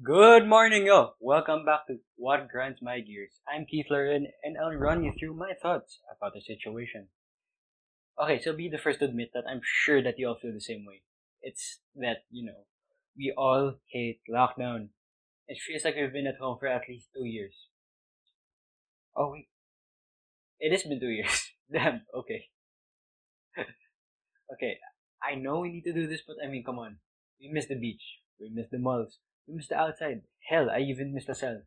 Good morning, yo! Welcome back to What Grinds My Gears. I'm Keith Lloren, and I'll run you through my thoughts about the situation. Okay, so be the first to admit that I'm sure that you all feel the same way. It's that, you know, we all hate lockdown. It feels like we've been at home for at least two years. Oh, wait. It has been two years. Damn, okay. okay, I know we need to do this, but I mean, come on. We miss the beach. We miss the malls. We miss the outside. Hell, I even miss the cell.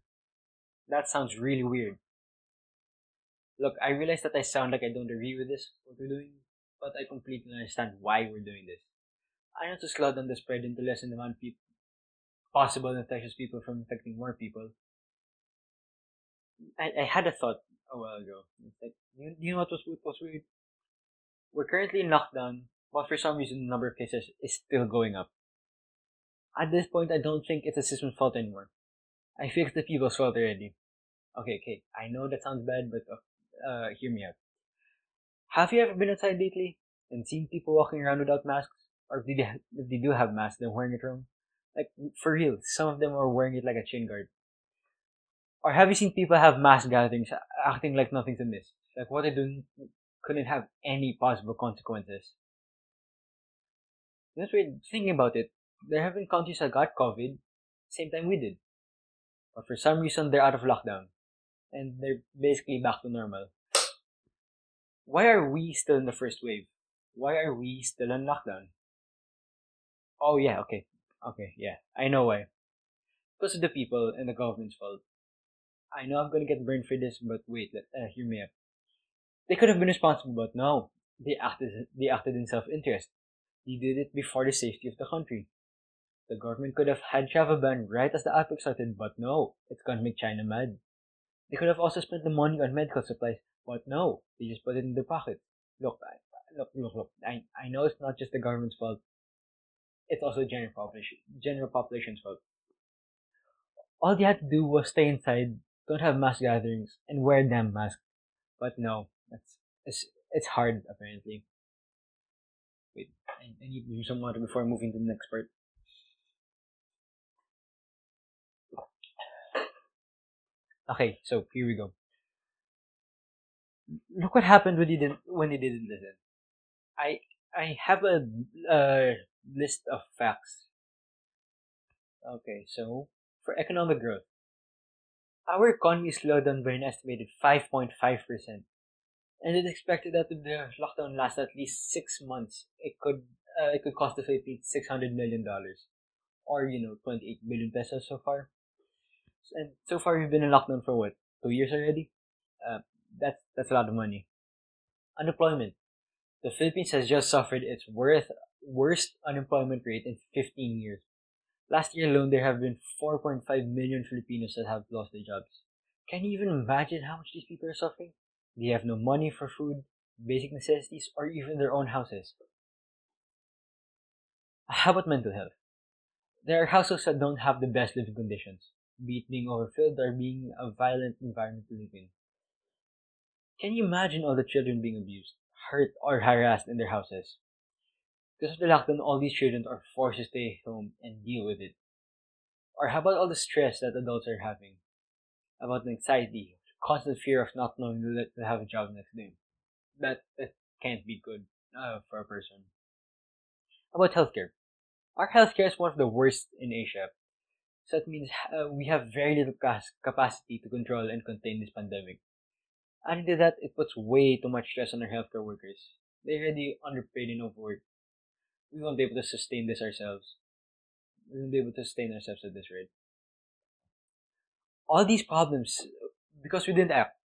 That sounds really weird. Look, I realize that I sound like I don't agree with this, what we're doing, but I completely understand why we're doing this. I know to slow down the spread and to lessen the amount of people, possible infectious people from infecting more people. I, I had a thought a while ago. Like, you, you know what was, was weird? We're currently in lockdown, but for some reason the number of cases is still going up. At this point, I don't think it's the system's fault anymore. I fixed the people's fault already. Okay, okay, I know that sounds bad, but uh, uh, hear me out. Have you ever been outside lately and seen people walking around without masks? Or if they, if they do have masks, they're wearing it wrong? Like, for real, some of them are wearing it like a chin guard. Or have you seen people have mass gatherings acting like nothing's amiss? Like what they're doing couldn't have any possible consequences. That's weird. Thinking about it, there have been countries that got COVID same time we did. But for some reason, they're out of lockdown. And they're basically back to normal. Why are we still in the first wave? Why are we still in lockdown? Oh yeah, okay. Okay, yeah. I know why. Because of the people and the government's fault. I know I'm gonna get burned for this, but wait, let, uh, hear me out. They could have been responsible, but no. They acted, they acted in self-interest. They did it before the safety of the country. The government could have had travel ban right as the outbreak started, but no, it's gonna make China mad. They could have also spent the money on medical supplies, but no, they just put it in their pocket. Look, I, look, look, look. I, I know it's not just the government's fault. It's also general population, general population's fault. All they had to do was stay inside, don't have mass gatherings, and wear damn masks. But no, it's it's it's hard apparently. Wait, I, I need to drink some water before moving to the next part. Okay, so here we go. Look what happened when you didn't when you didn't listen. I I have a uh, list of facts. Okay, so for economic growth, our economy slowed down by an estimated 5.5%, and it's expected that if the lockdown lasts at least six months, it could uh, it could cost the Philippines 600 million dollars, or you know 28 billion pesos so far. And so far, we've been in lockdown for what two years already. Uh, that's that's a lot of money. Unemployment. The Philippines has just suffered its worst worst unemployment rate in 15 years. Last year alone, there have been 4.5 million Filipinos that have lost their jobs. Can you even imagine how much these people are suffering? They have no money for food, basic necessities, or even their own houses. How about mental health? There are households that don't have the best living conditions be it being overfilled or being a violent environment to live in. Can you imagine all the children being abused, hurt, or harassed in their houses? Because of the lockdown, all these children are forced to stay home and deal with it. Or how about all the stress that adults are having? About the anxiety, constant fear of not knowing that they'll have a job next day. That, that can't be good uh, for a person. About healthcare? Our healthcare is one of the worst in Asia, so that means uh, we have very little cas- capacity to control and contain this pandemic. Adding to that, it puts way too much stress on our healthcare workers. They're already underpaid and overworked. We won't be able to sustain this ourselves. We won't be able to sustain ourselves at this rate. All these problems, because we didn't act.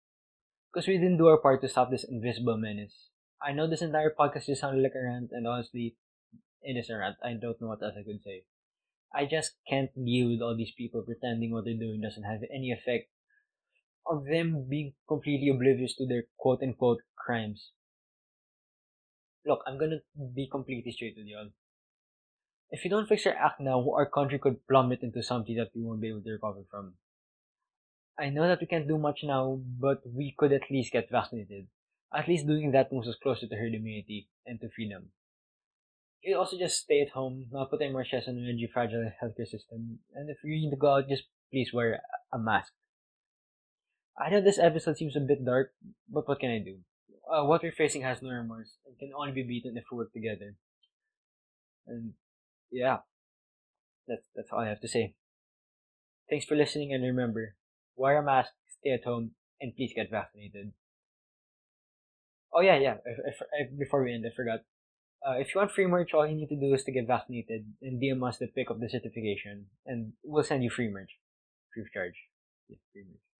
Because we didn't do our part to stop this invisible menace. I know this entire podcast just sounded like a rant, and honestly, it is a rant. I don't know what else I could say. I just can't deal with all these people pretending what they're doing doesn't have any effect of them being completely oblivious to their quote unquote crimes. Look, I'm gonna be completely straight with y'all. If you don't fix your act now, our country could plummet into something that we won't be able to recover from. I know that we can't do much now, but we could at least get vaccinated. At least doing that moves us closer to herd immunity and to freedom. You also just stay at home, not put any more stress on the energy fragile healthcare system. And if you need to go out, just please wear a mask. I know this episode seems a bit dark, but what can I do? Uh, what we're facing has no remorse and can only be beaten if we work together. And yeah, that's that's all I have to say. Thanks for listening, and remember, wear a mask, stay at home, and please get vaccinated. Oh yeah, yeah. If, if, if, before we end, I forgot. Uh, if you want free merch, all you need to do is to get vaccinated and DM us to pick up the certification, and we'll send you free merch, free of charge. Yeah, free merch.